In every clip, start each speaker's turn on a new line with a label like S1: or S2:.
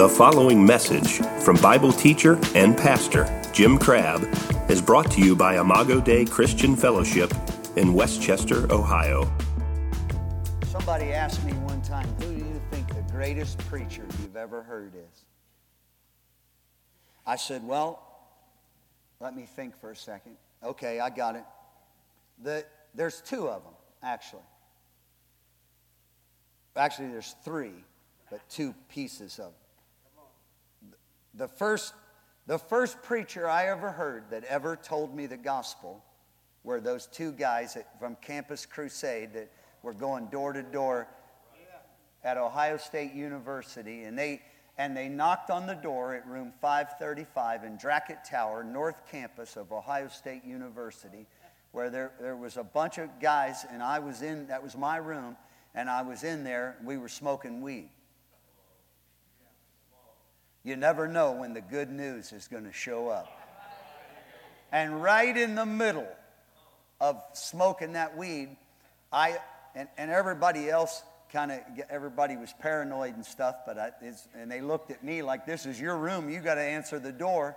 S1: The following message from Bible teacher and pastor Jim Crabb is brought to you by Imago Dei Christian Fellowship in West Chester, Ohio.
S2: Somebody asked me one time, who do you think the greatest preacher you've ever heard is? I said, well, let me think for a second. Okay, I got it. The, there's two of them, actually. Actually, there's three, but two pieces of them. The first, the first preacher I ever heard that ever told me the gospel were those two guys at, from Campus Crusade that were going door to door at Ohio State University, and they and they knocked on the door at room 535 in Drackett Tower, North Campus of Ohio State University, where there, there was a bunch of guys, and I was in, that was my room, and I was in there, we were smoking weed. You never know when the good news is going to show up. And right in the middle of smoking that weed, I and, and everybody else kind of everybody was paranoid and stuff, but I, and they looked at me like, "This is your room. You got to answer the door.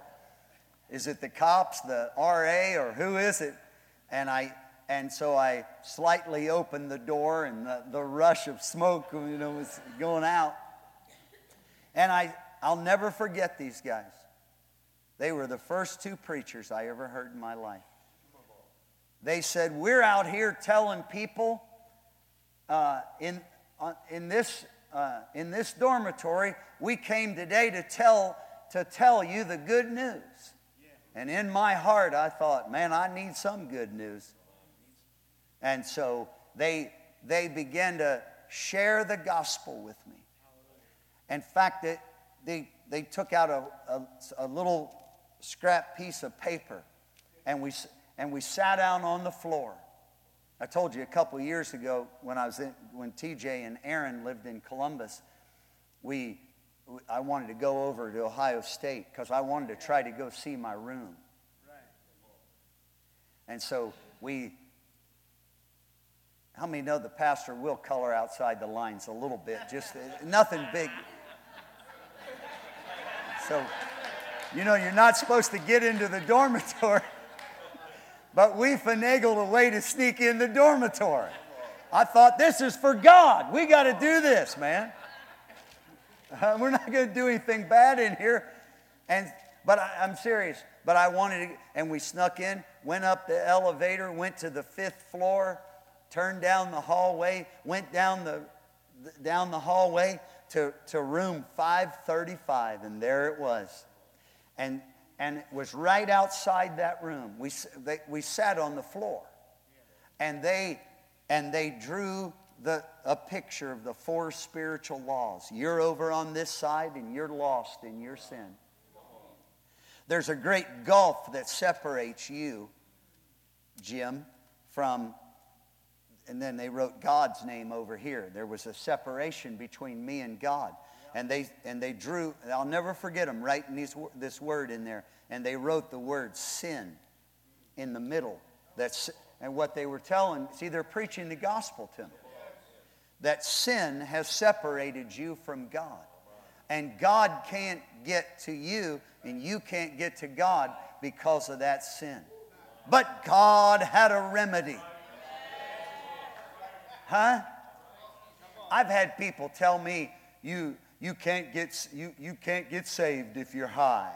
S2: Is it the cops, the RA, or who is it?" And I and so I slightly opened the door, and the, the rush of smoke, you know, was going out. And I I'll never forget these guys. They were the first two preachers I ever heard in my life. They said, We're out here telling people uh, in, uh, in, this, uh, in this dormitory, we came today to tell, to tell you the good news. And in my heart, I thought, man, I need some good news. And so they, they began to share the gospel with me. In fact, they, they took out a, a, a little scrap piece of paper and we, and we sat down on the floor. I told you a couple years ago when I was in, when TJ and Aaron lived in Columbus, we, I wanted to go over to Ohio State because I wanted to try to go see my room. And so we, how many know the pastor will color outside the lines a little bit? Just nothing big. So, you know, you're not supposed to get into the dormitory. But we finagled a way to sneak in the dormitory. I thought, this is for God. We got to do this, man. Uh, we're not going to do anything bad in here. And, but I, I'm serious. But I wanted to, and we snuck in, went up the elevator, went to the fifth floor, turned down the hallway, went down the, down the hallway to, to room 535, and there it was. And and it was right outside that room. We, they, we sat on the floor, and they, and they drew the, a picture of the four spiritual laws. You're over on this side, and you're lost in your sin. There's a great gulf that separates you, Jim, from, and then they wrote God's name over here. There was a separation between me and God. And they and they drew i'll never forget them writing these, this word in there. And they wrote the word sin in the middle. That's and what they were telling see they're preaching the gospel to them. That sin has separated you from god. And god can't get to you and you can't get to god because of that sin. But god had a remedy huh i've had people tell me you you can't get, you, you can't get saved if you're high.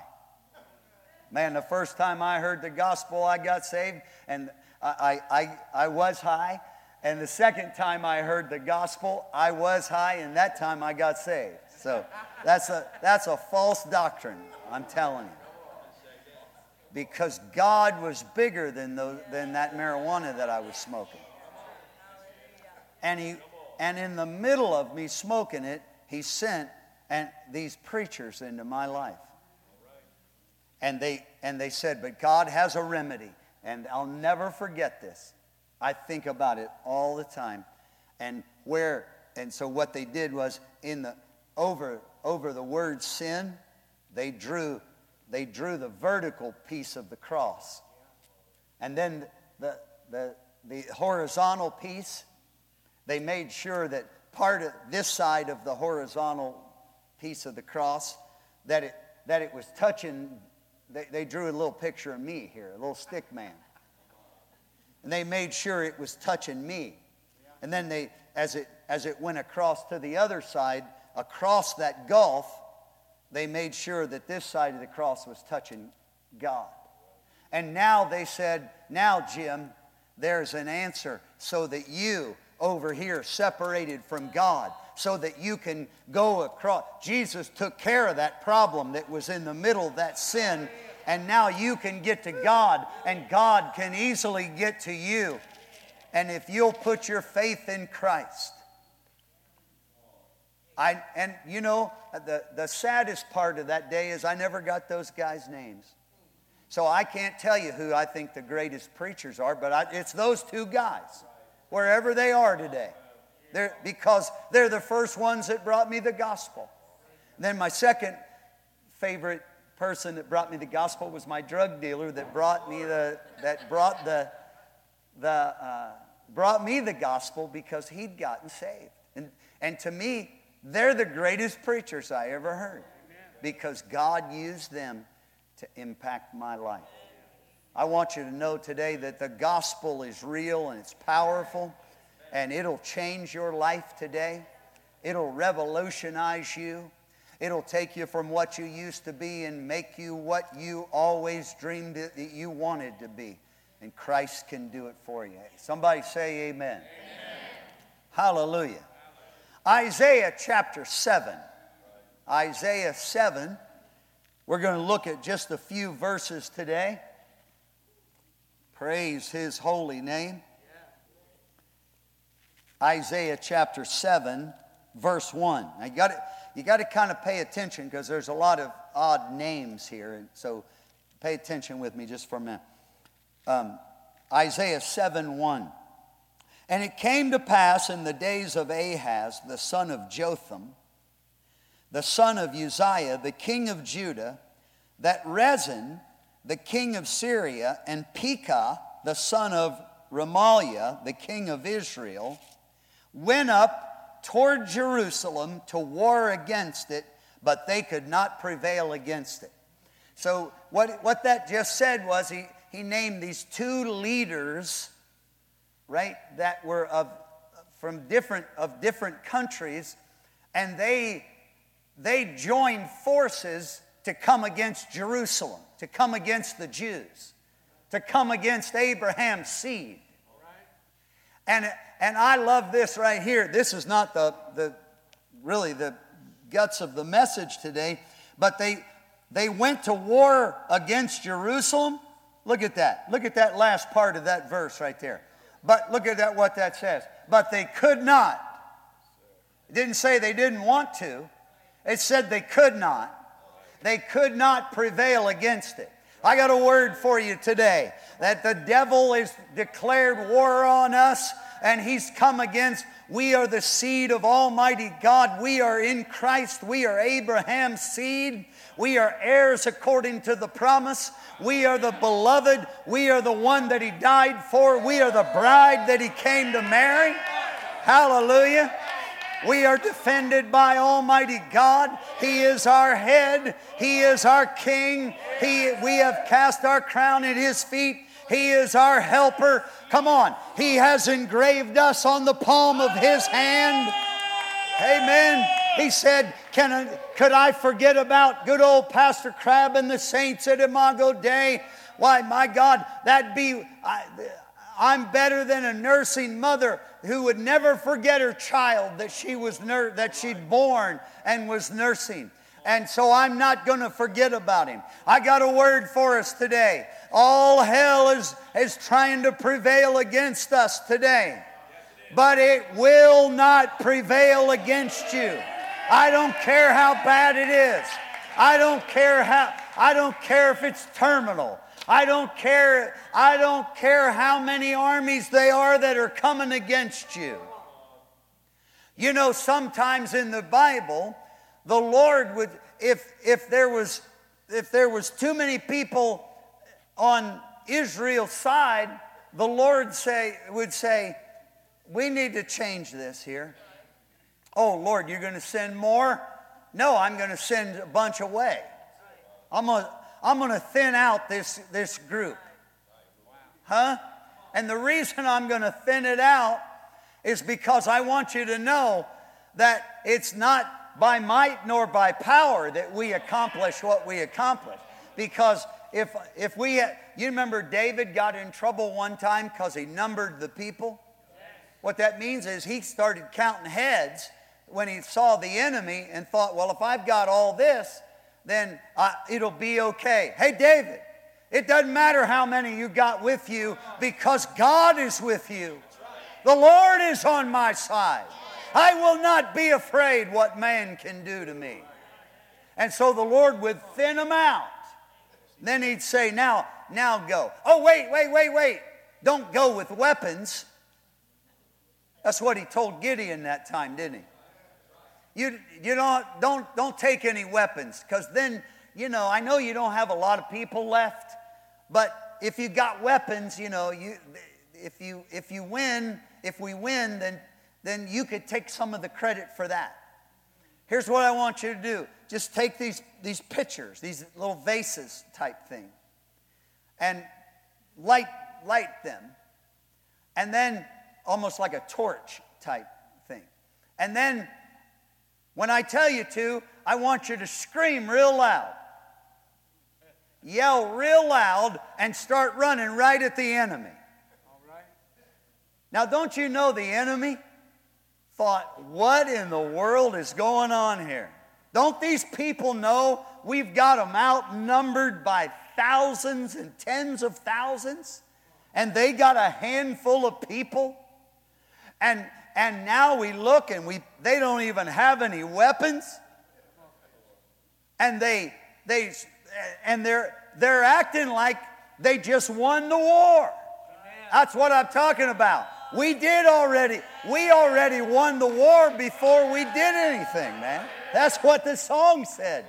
S2: Man, the first time I heard the gospel, I got saved, and I, I, I was high. And the second time I heard the gospel, I was high, and that time I got saved. So that's a, that's a false doctrine, I'm telling you. Because God was bigger than, the, than that marijuana that I was smoking. And, he, and in the middle of me smoking it, He sent and these preachers into my life. And they, and they said, But God has a remedy. And I'll never forget this. I think about it all the time. And where, and so what they did was in the, over, over the word sin, they drew, they drew the vertical piece of the cross. And then the, the, the horizontal piece, they made sure that part of this side of the horizontal piece of the cross, that it, that it was touching, they, they drew a little picture of me here, a little stick man. And they made sure it was touching me. And then they, as it, as it went across to the other side, across that gulf, they made sure that this side of the cross was touching God. And now they said, Now, Jim, there's an answer so that you over here separated from God, so that you can go across. Jesus took care of that problem that was in the middle, of that sin, and now you can get to God, and God can easily get to you. And if you'll put your faith in Christ, I, and you know, the, the saddest part of that day is I never got those guys' names. So I can't tell you who I think the greatest preachers are, but I, it's those two guys, wherever they are today. They're, because they're the first ones that brought me the gospel. And then my second favorite person that brought me the gospel was my drug dealer that brought me the that brought the the uh, brought me the gospel because he'd gotten saved. And and to me, they're the greatest preachers I ever heard because God used them to impact my life. I want you to know today that the gospel is real and it's powerful and it'll change your life today. It'll revolutionize you. It'll take you from what you used to be and make you what you always dreamed that you wanted to be. And Christ can do it for you. Somebody say amen. amen. Hallelujah. Isaiah chapter 7. Isaiah 7 we're going to look at just a few verses today. Praise his holy name. Isaiah chapter 7, verse 1. Now you got you to kind of pay attention because there's a lot of odd names here. And so pay attention with me just for a minute. Um, Isaiah 7 1. And it came to pass in the days of Ahaz, the son of Jotham, the son of Uzziah, the king of Judah, that Rezin, the king of Syria, and Pekah, the son of Remaliah, the king of Israel, went up toward Jerusalem to war against it, but they could not prevail against it. So, what, what that just said was he, he named these two leaders, right, that were of, from different, of different countries, and they they joined forces to come against Jerusalem, to come against the Jews, to come against Abraham's seed. And, and I love this right here. This is not the, the really the guts of the message today, but they, they went to war against Jerusalem. Look at that. Look at that last part of that verse right there. But look at that what that says. But they could not. It didn't say they didn't want to. It said they could not. They could not prevail against it. I got a word for you today that the devil has declared war on us and he's come against. We are the seed of Almighty God. We are in Christ. We are Abraham's seed. We are heirs according to the promise. We are the beloved. We are the one that he died for. We are the bride that he came to marry. Hallelujah. We are defended by Almighty God. He is our head. He is our King. He, we have cast our crown at His feet. He is our helper. Come on. He has engraved us on the palm of His hand. Amen. He said, Can I, Could I forget about good old Pastor Crabb and the saints at Imago Dei? Why, my God, that'd be. I, I'm better than a nursing mother who would never forget her child that she was nur- that she'd born and was nursing. And so I'm not going to forget about him. I got a word for us today. All hell is, is trying to prevail against us today, but it will not prevail against you. I don't care how bad it is. I don't care how I don't care if it's terminal. I don't care. I don't care how many armies they are that are coming against you. You know, sometimes in the Bible, the Lord would, if if there was if there was too many people on Israel's side, the Lord say would say, "We need to change this here." Oh Lord, you're going to send more? No, I'm going to send a bunch away. I'm going to, I'm going to thin out this, this group. Huh? And the reason I'm going to thin it out is because I want you to know that it's not by might nor by power that we accomplish what we accomplish. Because if, if we, you remember David got in trouble one time because he numbered the people? What that means is he started counting heads when he saw the enemy and thought, well, if I've got all this, then uh, it'll be okay. Hey, David, it doesn't matter how many you got with you because God is with you. The Lord is on my side. I will not be afraid what man can do to me. And so the Lord would thin them out. Then he'd say, Now, now go. Oh, wait, wait, wait, wait. Don't go with weapons. That's what he told Gideon that time, didn't he? You, you don't, don't, don't take any weapons because then, you know, I know you don't have a lot of people left, but if you got weapons, you know, you, if, you, if you win, if we win, then, then you could take some of the credit for that. Here's what I want you to do just take these, these pictures, these little vases type thing, and light, light them. And then almost like a torch type thing. And then when I tell you to, I want you to scream real loud. Yell real loud and start running right at the enemy. Now, don't you know the enemy thought, what in the world is going on here? Don't these people know we've got them outnumbered by thousands and tens of thousands? And they got a handful of people? And, and now we look and we, they don't even have any weapons. And they, they, and they're, they're acting like they just won the war. That's what I'm talking about. We did already, we already won the war before we did anything, man. That's what the song said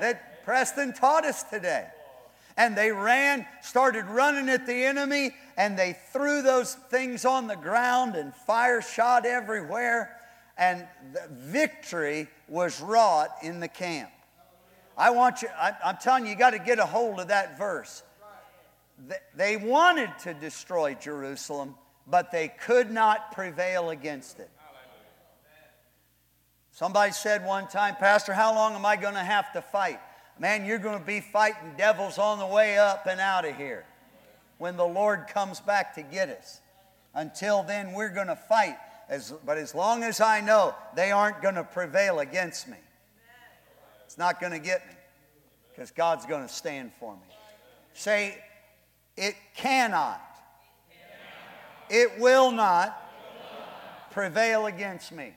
S2: that Preston taught us today. And they ran, started running at the enemy, and they threw those things on the ground, and fire shot everywhere. And victory was wrought in the camp. I want you, I, am telling you, you got to get a hold of that verse. They wanted to destroy Jerusalem, but they could not prevail against it. Somebody said one time, Pastor, how long am I going to have to fight? Man, you're going to be fighting devils on the way up and out of here when the Lord comes back to get us. Until then, we're going to fight. As, but as long as I know they aren't going to prevail against me, it's not going to get me because God's going to stand for me. Say, it cannot, it will not prevail against me.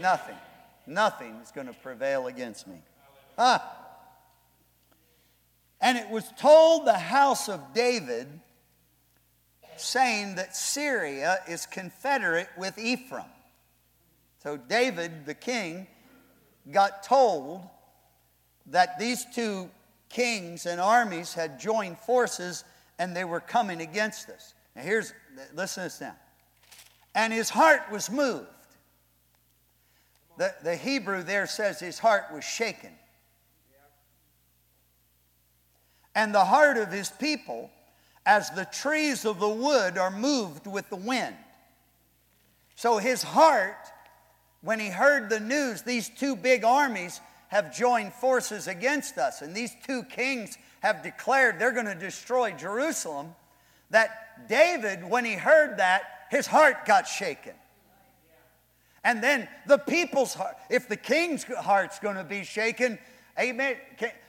S2: Nothing. Nothing is going to prevail against me. Huh? And it was told the house of David, saying that Syria is confederate with Ephraim. So David, the king, got told that these two kings and armies had joined forces and they were coming against us. Now, here's, listen to this now. And his heart was moved the, the Hebrew there says his heart was shaken. And the heart of his people, as the trees of the wood are moved with the wind. So his heart, when he heard the news, these two big armies have joined forces against us, and these two kings have declared they're going to destroy Jerusalem, that David, when he heard that, his heart got shaken. And then the people's heart, if the king's heart's going to be shaken, amen.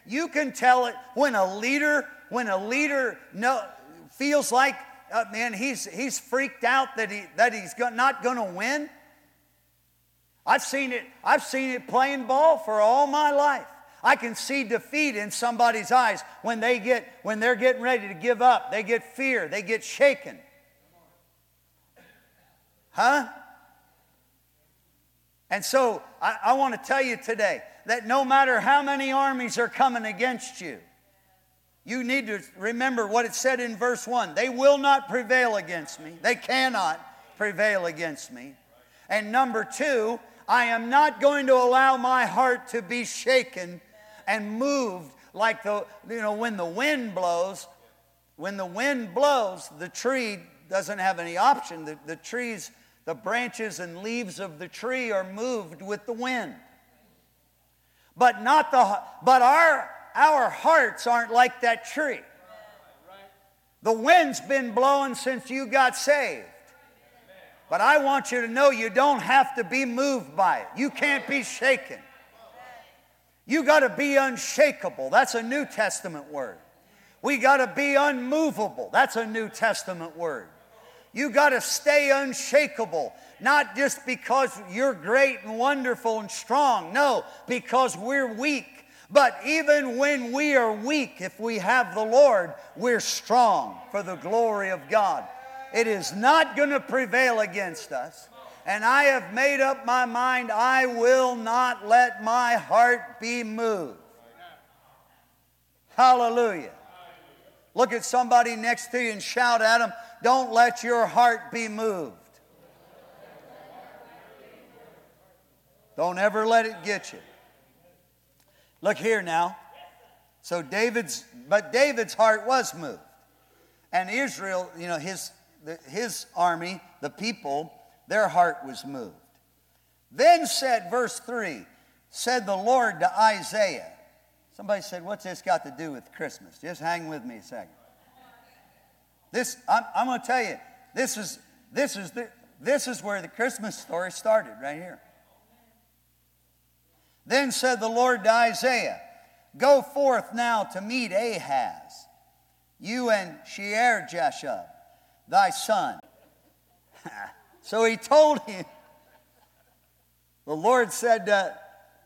S2: You can tell it when a leader, when a leader feels like, uh, man, he's, he's freaked out that, he, that he's not going to win. I've seen it, I've seen it playing ball for all my life. I can see defeat in somebody's eyes when they get when they're getting ready to give up. They get fear, they get shaken. Huh? And so I, I want to tell you today that no matter how many armies are coming against you, you need to remember what it said in verse 1 they will not prevail against me, they cannot prevail against me. And number two, I am not going to allow my heart to be shaken and moved like the, you know, when the wind blows. When the wind blows, the tree doesn't have any option. The, the trees, the branches and leaves of the tree are moved with the wind. But not the, but our, our hearts aren't like that tree. The wind's been blowing since you got saved. But I want you to know you don't have to be moved by it. You can't be shaken. You got to be unshakable. That's a New Testament word. We got to be unmovable. That's a New Testament word. You got to stay unshakable, not just because you're great and wonderful and strong. No, because we're weak. But even when we are weak, if we have the Lord, we're strong for the glory of God. It is not going to prevail against us. And I have made up my mind I will not let my heart be moved. Hallelujah. Look at somebody next to you and shout at them, Don't let your heart be moved. Don't ever let it get you. Look here now. So David's, but David's heart was moved. And Israel, you know, his, his army, the people, their heart was moved. Then said, verse 3, said the Lord to Isaiah. Somebody said, What's this got to do with Christmas? Just hang with me a second. This, I'm, I'm going to tell you, this is, this, is the, this is where the Christmas story started, right here. Then said the Lord to Isaiah, Go forth now to meet Ahaz, you and Shear Jashub, thy son. so he told him, the Lord said to,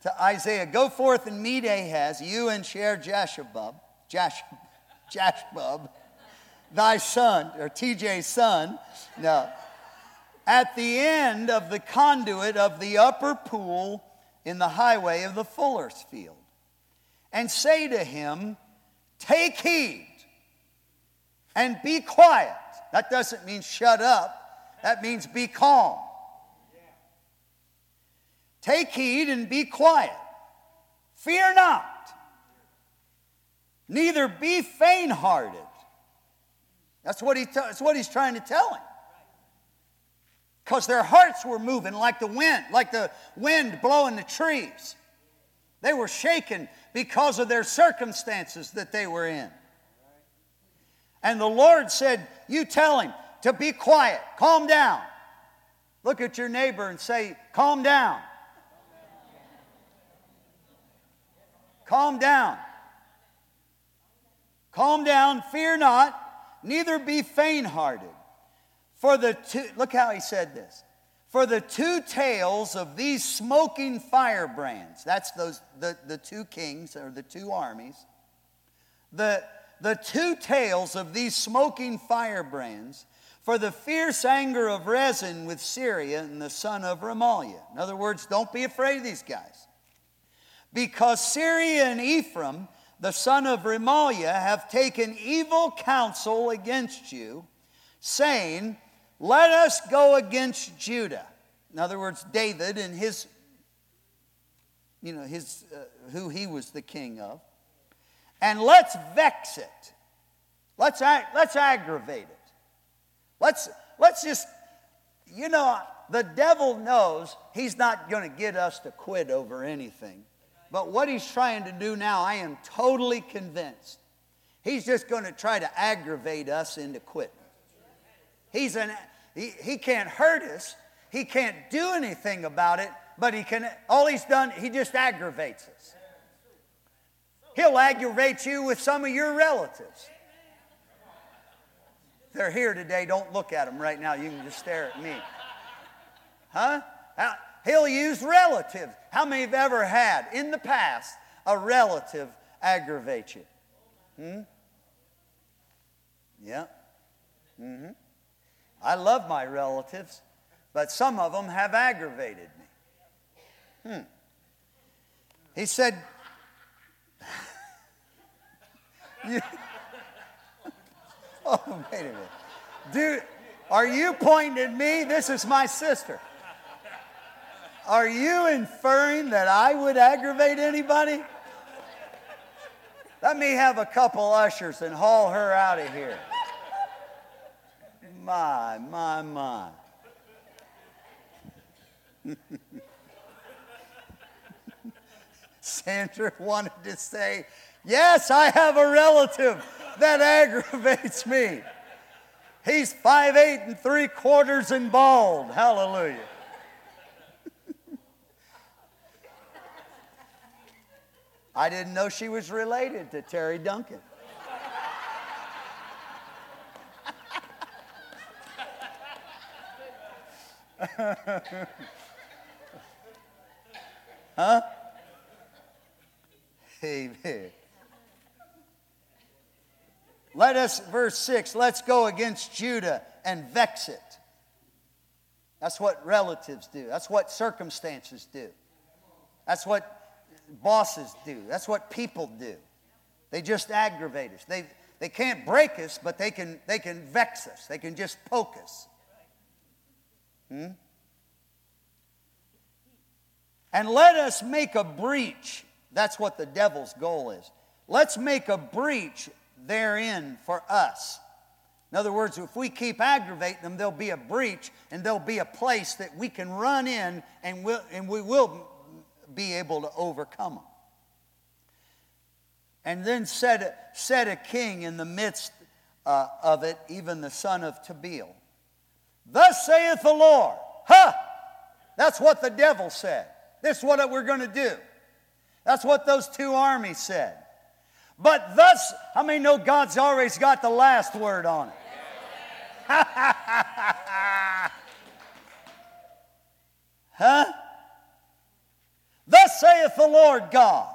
S2: to Isaiah, Go forth and meet Ahaz, you and Shear Jashub, Jash, Jashbub, thy son, or TJ's son. No. At the end of the conduit of the upper pool in the highway of the fuller's field, and say to him, Take heed and be quiet. That doesn't mean shut up, that means be calm. Take heed and be quiet. Fear not, neither be faint hearted. That's what, he that's what he's trying to tell him. Because their hearts were moving like the wind, like the wind blowing the trees. They were shaken because of their circumstances that they were in. And the Lord said, You tell him to be quiet, calm down. Look at your neighbor and say, Calm down. Calm down. Calm down, fear not, neither be faint hearted. For the two, look how he said this. For the two tails of these smoking firebrands, that's those the, the two kings or the two armies, the, the two tails of these smoking firebrands, for the fierce anger of Rezin with Syria and the son of Remaliah. In other words, don't be afraid of these guys. Because Syria and Ephraim, the son of Remaliah, have taken evil counsel against you, saying, Let us go against Judah. In other words, David and his, you know, his, uh, who he was the king of. And let's vex it. Let's, let's aggravate it. Let's, let's just, you know, the devil knows he's not going to get us to quit over anything. But what he's trying to do now, I am totally convinced. He's just going to try to aggravate us into quitting. He's an, he, he can't hurt us. He can't do anything about it, but he can, all he's done, he just aggravates us. He'll aggravate you with some of your relatives. They're here today. Don't look at them right now. You can just stare at me. Huh? He'll use relatives. How many have ever had in the past a relative aggravate you? Hmm? Yeah. Mm-hmm. I love my relatives, but some of them have aggravated me. Hmm. He said, you, Oh, wait a minute. Dude, are you pointing at me? This is my sister. Are you inferring that I would aggravate anybody? Let me have a couple ushers and haul her out of here. My, my, my. Sandra wanted to say, Yes, I have a relative that aggravates me. He's five eight and three quarters and bald. Hallelujah. I didn't know she was related to Terry Duncan. huh? Amen. Let us, verse 6, let's go against Judah and vex it. That's what relatives do. That's what circumstances do. That's what bosses do. That's what people do. They just aggravate us. They, they can't break us, but they can, they can vex us. They can just poke us. Hmm? And let us make a breach. That's what the devil's goal is. Let's make a breach therein for us. In other words, if we keep aggravating them, there'll be a breach and there'll be a place that we can run in and, we'll, and we will be able to overcome them. And then set, set a king in the midst uh, of it, even the son of Tabeel. Thus saith the Lord. Huh! That's what the devil said. This is what we're going to do. That's what those two armies said. But thus, how many know God's always got the last word on it? huh? Saith the Lord God,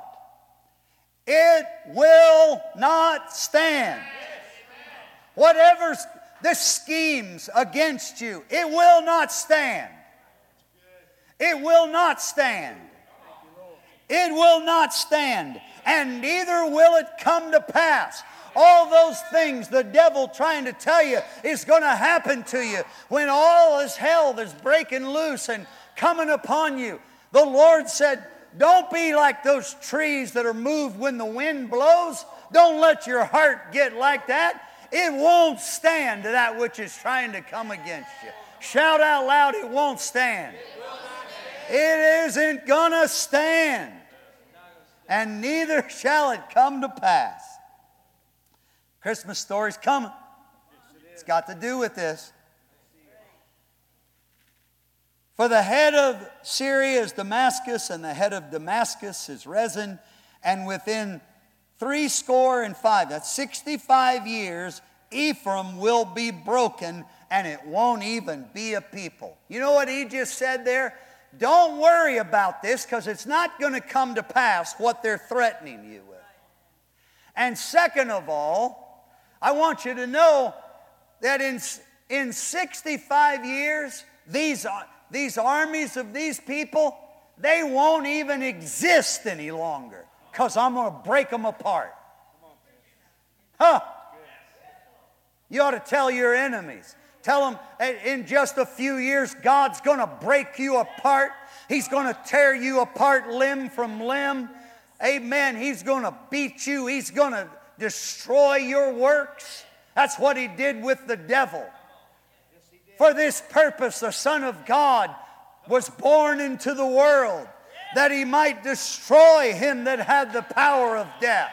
S2: it will not stand. Whatever the schemes against you, it will not stand. It will not stand. It will not stand, and neither will it come to pass. All those things the devil trying to tell you is going to happen to you when all is hell is breaking loose and coming upon you. The Lord said, Don't be like those trees that are moved when the wind blows. Don't let your heart get like that. It won't stand to that which is trying to come against you. Shout out loud, it won't stand. It isn't going to stand. And neither shall it come to pass. Christmas story's coming. It's got to do with this. For the head of Syria is Damascus, and the head of Damascus is Rezin, and within three score and five, that's 65 years, Ephraim will be broken, and it won't even be a people. You know what he just said there? Don't worry about this because it's not going to come to pass what they're threatening you with. And second of all, I want you to know that in, in 65 years, these, these armies of these people, they won't even exist any longer because I'm going to break them apart. Huh? You ought to tell your enemies. Tell them in just a few years, God's going to break you apart. He's going to tear you apart limb from limb. Amen. He's going to beat you. He's going to destroy your works. That's what he did with the devil. For this purpose, the Son of God was born into the world that he might destroy him that had the power of death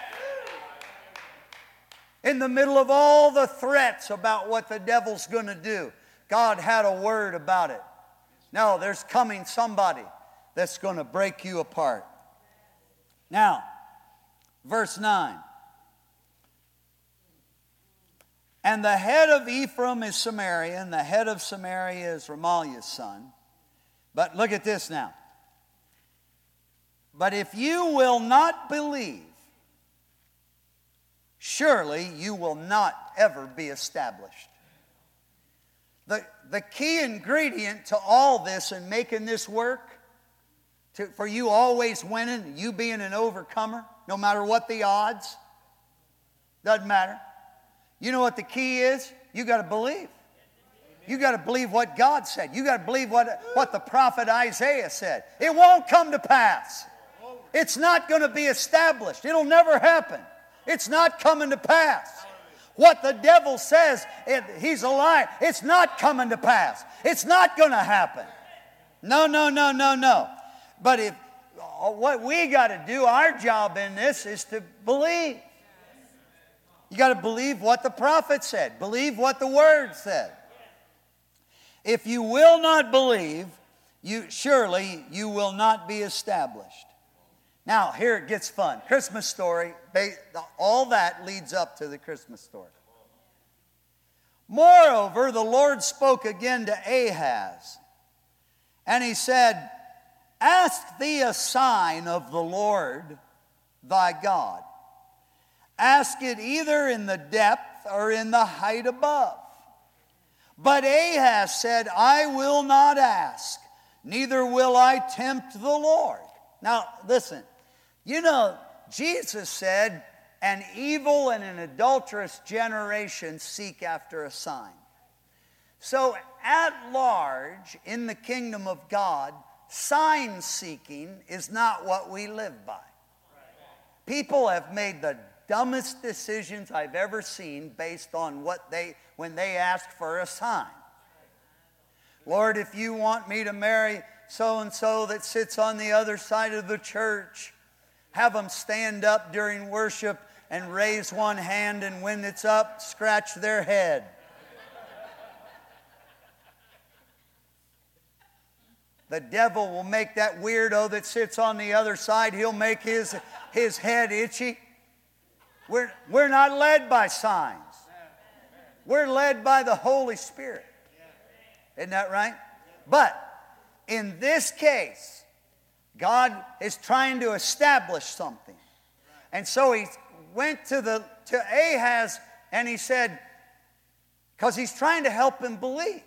S2: in the middle of all the threats about what the devil's going to do, God had a word about it. No, there's coming somebody that's going to break you apart. Now, verse 9. And the head of Ephraim is Samaria, and the head of Samaria is Remaliah's son. But look at this now. But if you will not believe, surely you will not ever be established. The, the key ingredient to all this and making this work, to, for you always winning, you being an overcomer, no matter what the odds, doesn't matter. You know what the key is? You got to believe. You got to believe what God said. You got to believe what, what the prophet Isaiah said. It won't come to pass. It's not going to be established. It'll never happen. It's not coming to pass. What the devil says, he's a lie. It's not coming to pass. It's not going to happen. No, no, no, no, no. But if what we got to do, our job in this is to believe. You got to believe what the prophet said, believe what the word said. If you will not believe, you surely you will not be established. Now, here it gets fun. Christmas story, all that leads up to the Christmas story. Moreover, the Lord spoke again to Ahaz, and he said, Ask thee a sign of the Lord thy God. Ask it either in the depth or in the height above. But Ahaz said, I will not ask, neither will I tempt the Lord. Now, listen, you know, Jesus said, An evil and an adulterous generation seek after a sign. So, at large, in the kingdom of God, sign seeking is not what we live by. People have made the dumbest decisions I've ever seen based on what they, when they ask for a sign. Lord, if you want me to marry so and so that sits on the other side of the church, have them stand up during worship and raise one hand, and when it's up, scratch their head. The devil will make that weirdo that sits on the other side, he'll make his, his head itchy. We're, we're not led by signs. We're led by the Holy Spirit. Isn't that right? But in this case, God is trying to establish something. And so he went to, the, to Ahaz and he said, because he's trying to help him believe.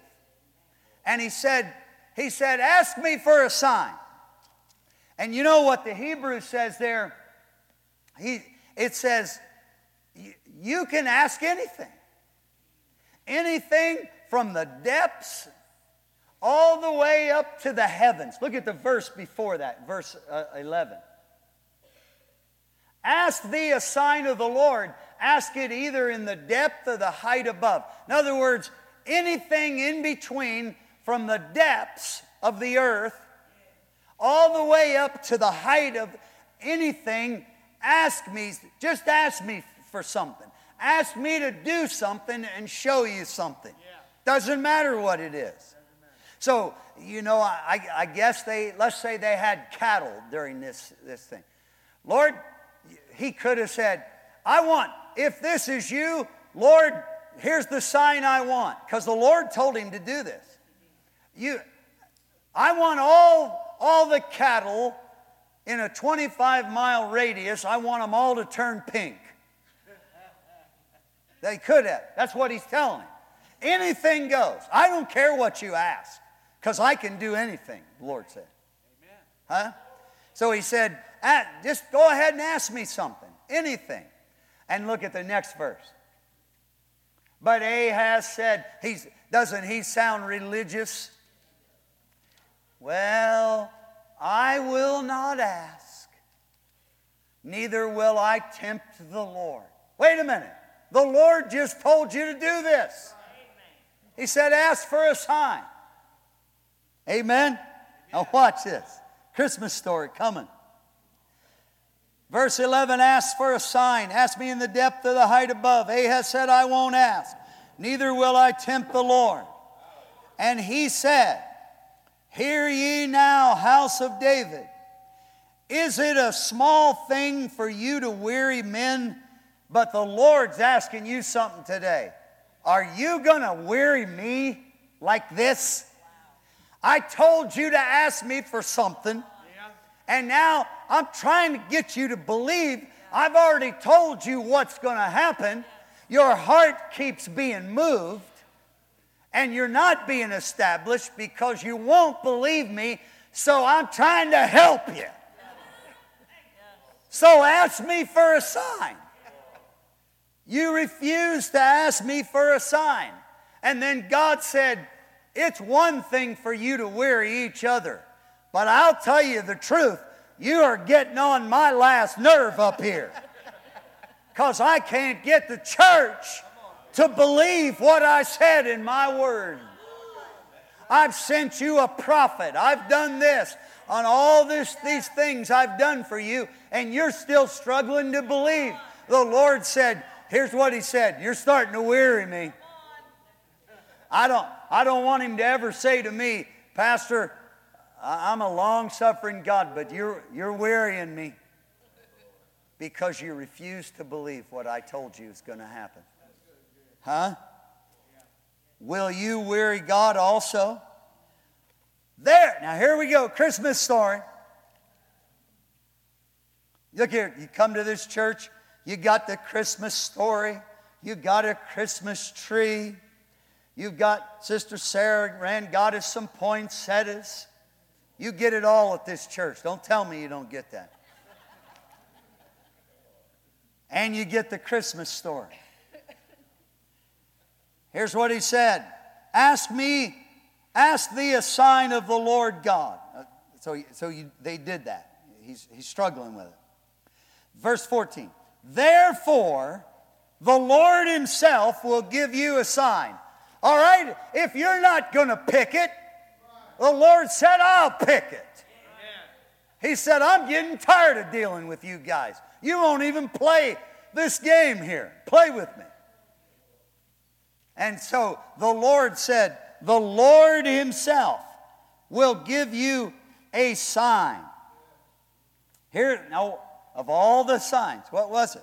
S2: And he said, he said, ask me for a sign. And you know what the Hebrew says there? He, it says, you can ask anything. Anything from the depths all the way up to the heavens. Look at the verse before that, verse uh, 11. Ask thee a sign of the Lord. Ask it either in the depth or the height above. In other words, anything in between from the depths of the earth all the way up to the height of anything, ask me, just ask me for something. Ask me to do something and show you something. Doesn't matter what it is. So, you know, I, I guess they, let's say they had cattle during this, this thing. Lord, he could have said, I want, if this is you, Lord, here's the sign I want. Because the Lord told him to do this. You, I want all, all the cattle in a 25 mile radius, I want them all to turn pink. They could have. That's what he's telling him. Anything goes. I don't care what you ask, because I can do anything, the Lord said. Amen. Huh? So he said, ah, just go ahead and ask me something, anything. And look at the next verse. But Ahaz said, he's, doesn't he sound religious? Well, I will not ask, neither will I tempt the Lord. Wait a minute. The Lord just told you to do this. He said, Ask for a sign. Amen? Now, watch this. Christmas story coming. Verse 11 asks for a sign. Ask me in the depth of the height above. Ahaz said, I won't ask, neither will I tempt the Lord. And he said, Hear ye now, house of David. Is it a small thing for you to weary men? But the Lord's asking you something today. Are you going to weary me like this? I told you to ask me for something, and now I'm trying to get you to believe. I've already told you what's going to happen. Your heart keeps being moved, and you're not being established because you won't believe me, so I'm trying to help you. So ask me for a sign. You refuse to ask me for a sign. And then God said, It's one thing for you to weary each other, but I'll tell you the truth. You are getting on my last nerve up here. Because I can't get the church to believe what I said in my word. I've sent you a prophet. I've done this on all this, these things I've done for you, and you're still struggling to believe. The Lord said, Here's what He said You're starting to weary me. I don't, I don't want Him to ever say to me, Pastor, I'm a long suffering God, but you're, you're wearying me because you refuse to believe what I told you is going to happen. Huh? Will you weary God also? There. Now, here we go. Christmas story. Look here. You come to this church, you got the Christmas story, you got a Christmas tree, you've got Sister Sarah ran, got us some poinsettias. You get it all at this church. Don't tell me you don't get that. And you get the Christmas story. Here's what he said Ask me, ask thee a sign of the Lord God. Uh, so, so you, they did that. He's, he's struggling with it. Verse 14 Therefore, the Lord Himself will give you a sign. All right? If you're not going to pick it, the Lord said, I'll pick it. He said, I'm getting tired of dealing with you guys. You won't even play this game here. Play with me. And so the Lord said, The Lord Himself will give you a sign. Here, now, of all the signs, what was it?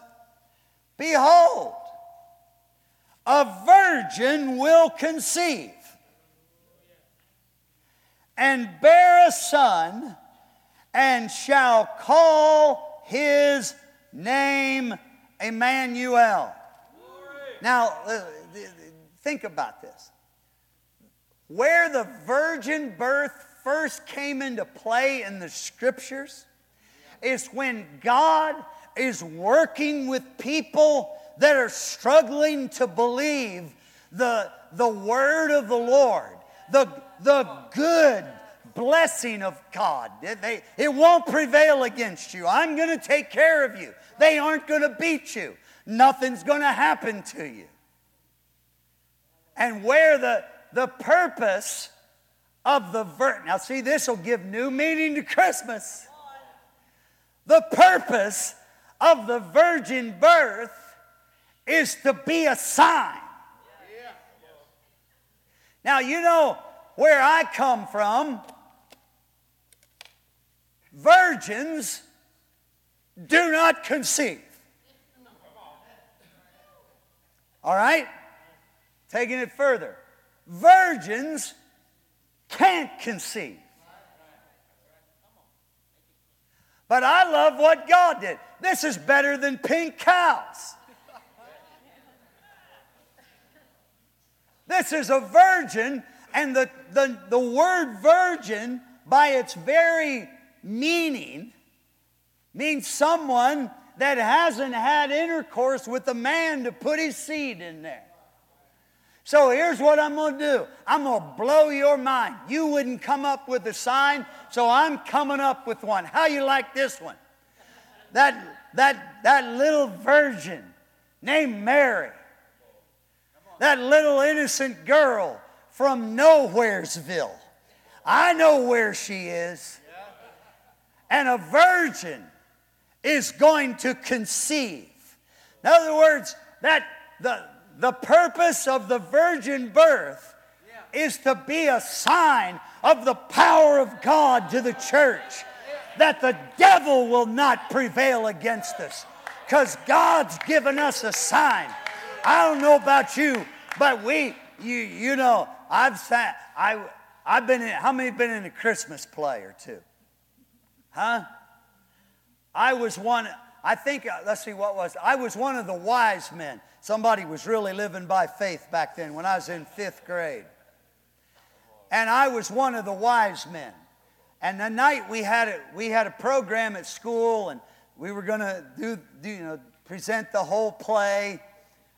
S2: Behold, a virgin will conceive and bear a son, and shall call his name Emmanuel. Now, uh, think about this. Where the virgin birth first came into play in the scriptures is when God is working with people that are struggling to believe the, the word of the Lord the, the good blessing of God. They, it won't prevail against you. I'm going to take care of you. They aren't going to beat you. Nothing's going to happen to you. And where the, the purpose of the vir- now see this will give new meaning to Christmas. The purpose of the virgin birth is to be a sign. Now, you know where I come from, virgins do not conceive. All right? Taking it further, virgins can't conceive. But I love what God did. This is better than pink cows. This is a virgin, and the, the, the word virgin, by its very meaning, means someone that hasn't had intercourse with a man to put his seed in there. So here's what I'm going to do I'm going to blow your mind. You wouldn't come up with a sign, so I'm coming up with one. How you like this one? That, that, that little virgin named Mary that little innocent girl from Nowheresville. I know where she is. And a virgin is going to conceive. In other words, that the, the purpose of the virgin birth is to be a sign of the power of God to the church. That the devil will not prevail against us. Because God's given us a sign. I don't know about you, but we, you, you know, I've sat, I, I've been in, how many been in a Christmas play or two? Huh? I was one, I think, uh, let's see what was, I was one of the wise men. Somebody was really living by faith back then when I was in fifth grade. And I was one of the wise men. And the night we had a, we had a program at school and we were going to do, do, you know, present the whole play.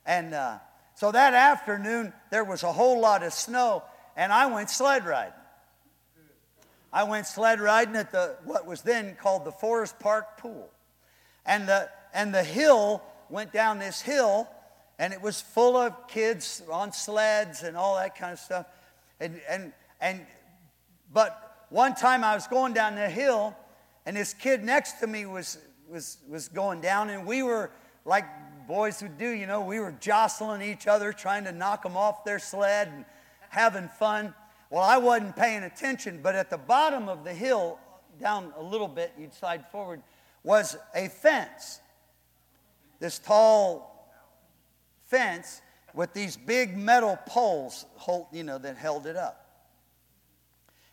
S2: And uh, So that afternoon, there was a whole lot of snow, and I went sled riding. I went sled riding at the what was then called the Forest Park Pool. And the and the hill went down this hill, and it was full of kids on sleds and all that kind of stuff. And and and but one time I was going down the hill, and this kid next to me was was was going down, and we were like boys would do, you know, we were jostling each other, trying to knock them off their sled and having fun. Well, I wasn't paying attention, but at the bottom of the hill, down a little bit, you'd slide forward, was a fence. This tall fence with these big metal poles, hold, you know, that held it up.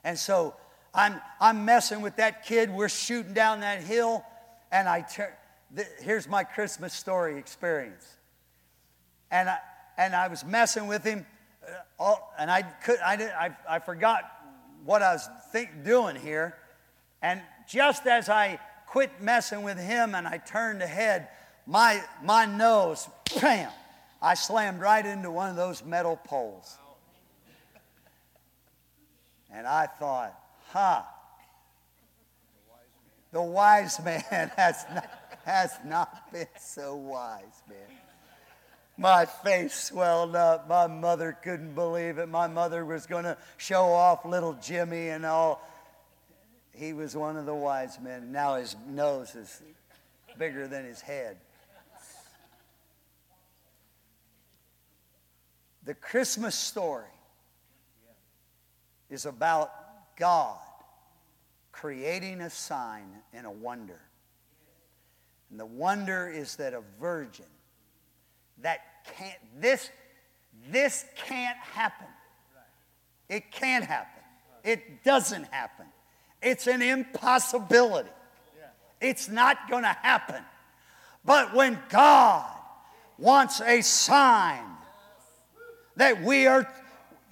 S2: And so I'm, I'm messing with that kid. We're shooting down that hill, and I turn here's my Christmas story experience. And I, and I was messing with him, uh, all, and I, could, I, did, I, I forgot what I was think, doing here. And just as I quit messing with him and I turned ahead, my, my nose, bam, I slammed right into one of those metal poles. And I thought, huh, the wise man has not has not been so wise, man. My face swelled up. My mother couldn't believe it. My mother was going to show off little Jimmy and all. He was one of the wise men. Now his nose is bigger than his head. The Christmas story is about God creating a sign and a wonder. And the wonder is that a virgin that can't, this, this can't happen. It can't happen. It doesn't happen. It's an impossibility. It's not going to happen. But when God wants a sign that we are,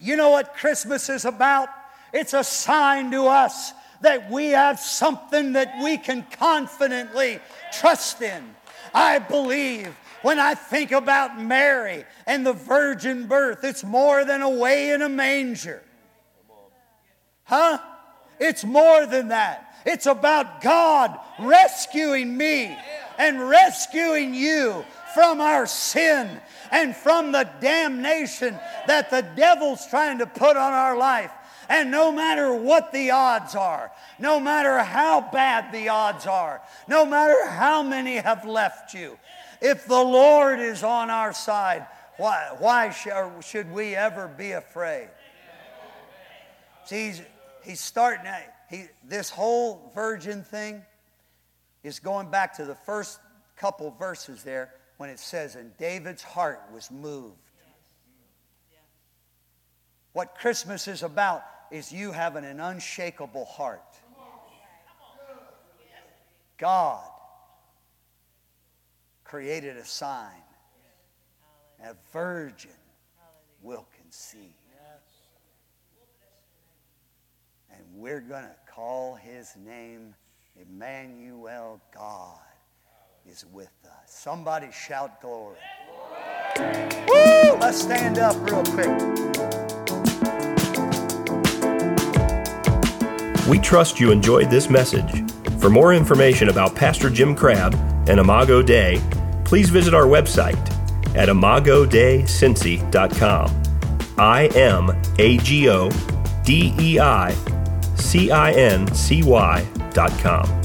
S2: you know what Christmas is about? It's a sign to us that we have something that we can confidently trust in. I believe when I think about Mary and the virgin birth, it's more than a way in a manger. Huh? It's more than that. It's about God rescuing me and rescuing you from our sin and from the damnation that the devil's trying to put on our life. And no matter what the odds are, no matter how bad the odds are, no matter how many have left you, if the Lord is on our side, why, why should we ever be afraid? See, he's, he's starting, he, this whole virgin thing is going back to the first couple verses there when it says, And David's heart was moved. What Christmas is about is you having an unshakable heart. God created a sign. A virgin will conceive. And we're going to call his name Emmanuel, God is with us. Somebody shout glory. Woo! Let's stand up real quick.
S1: We trust you enjoyed this message. For more information about Pastor Jim Crabb and Imago Dei, please visit our website at imagodeicincy.com. I M A G O D E I C I N C Y dot com.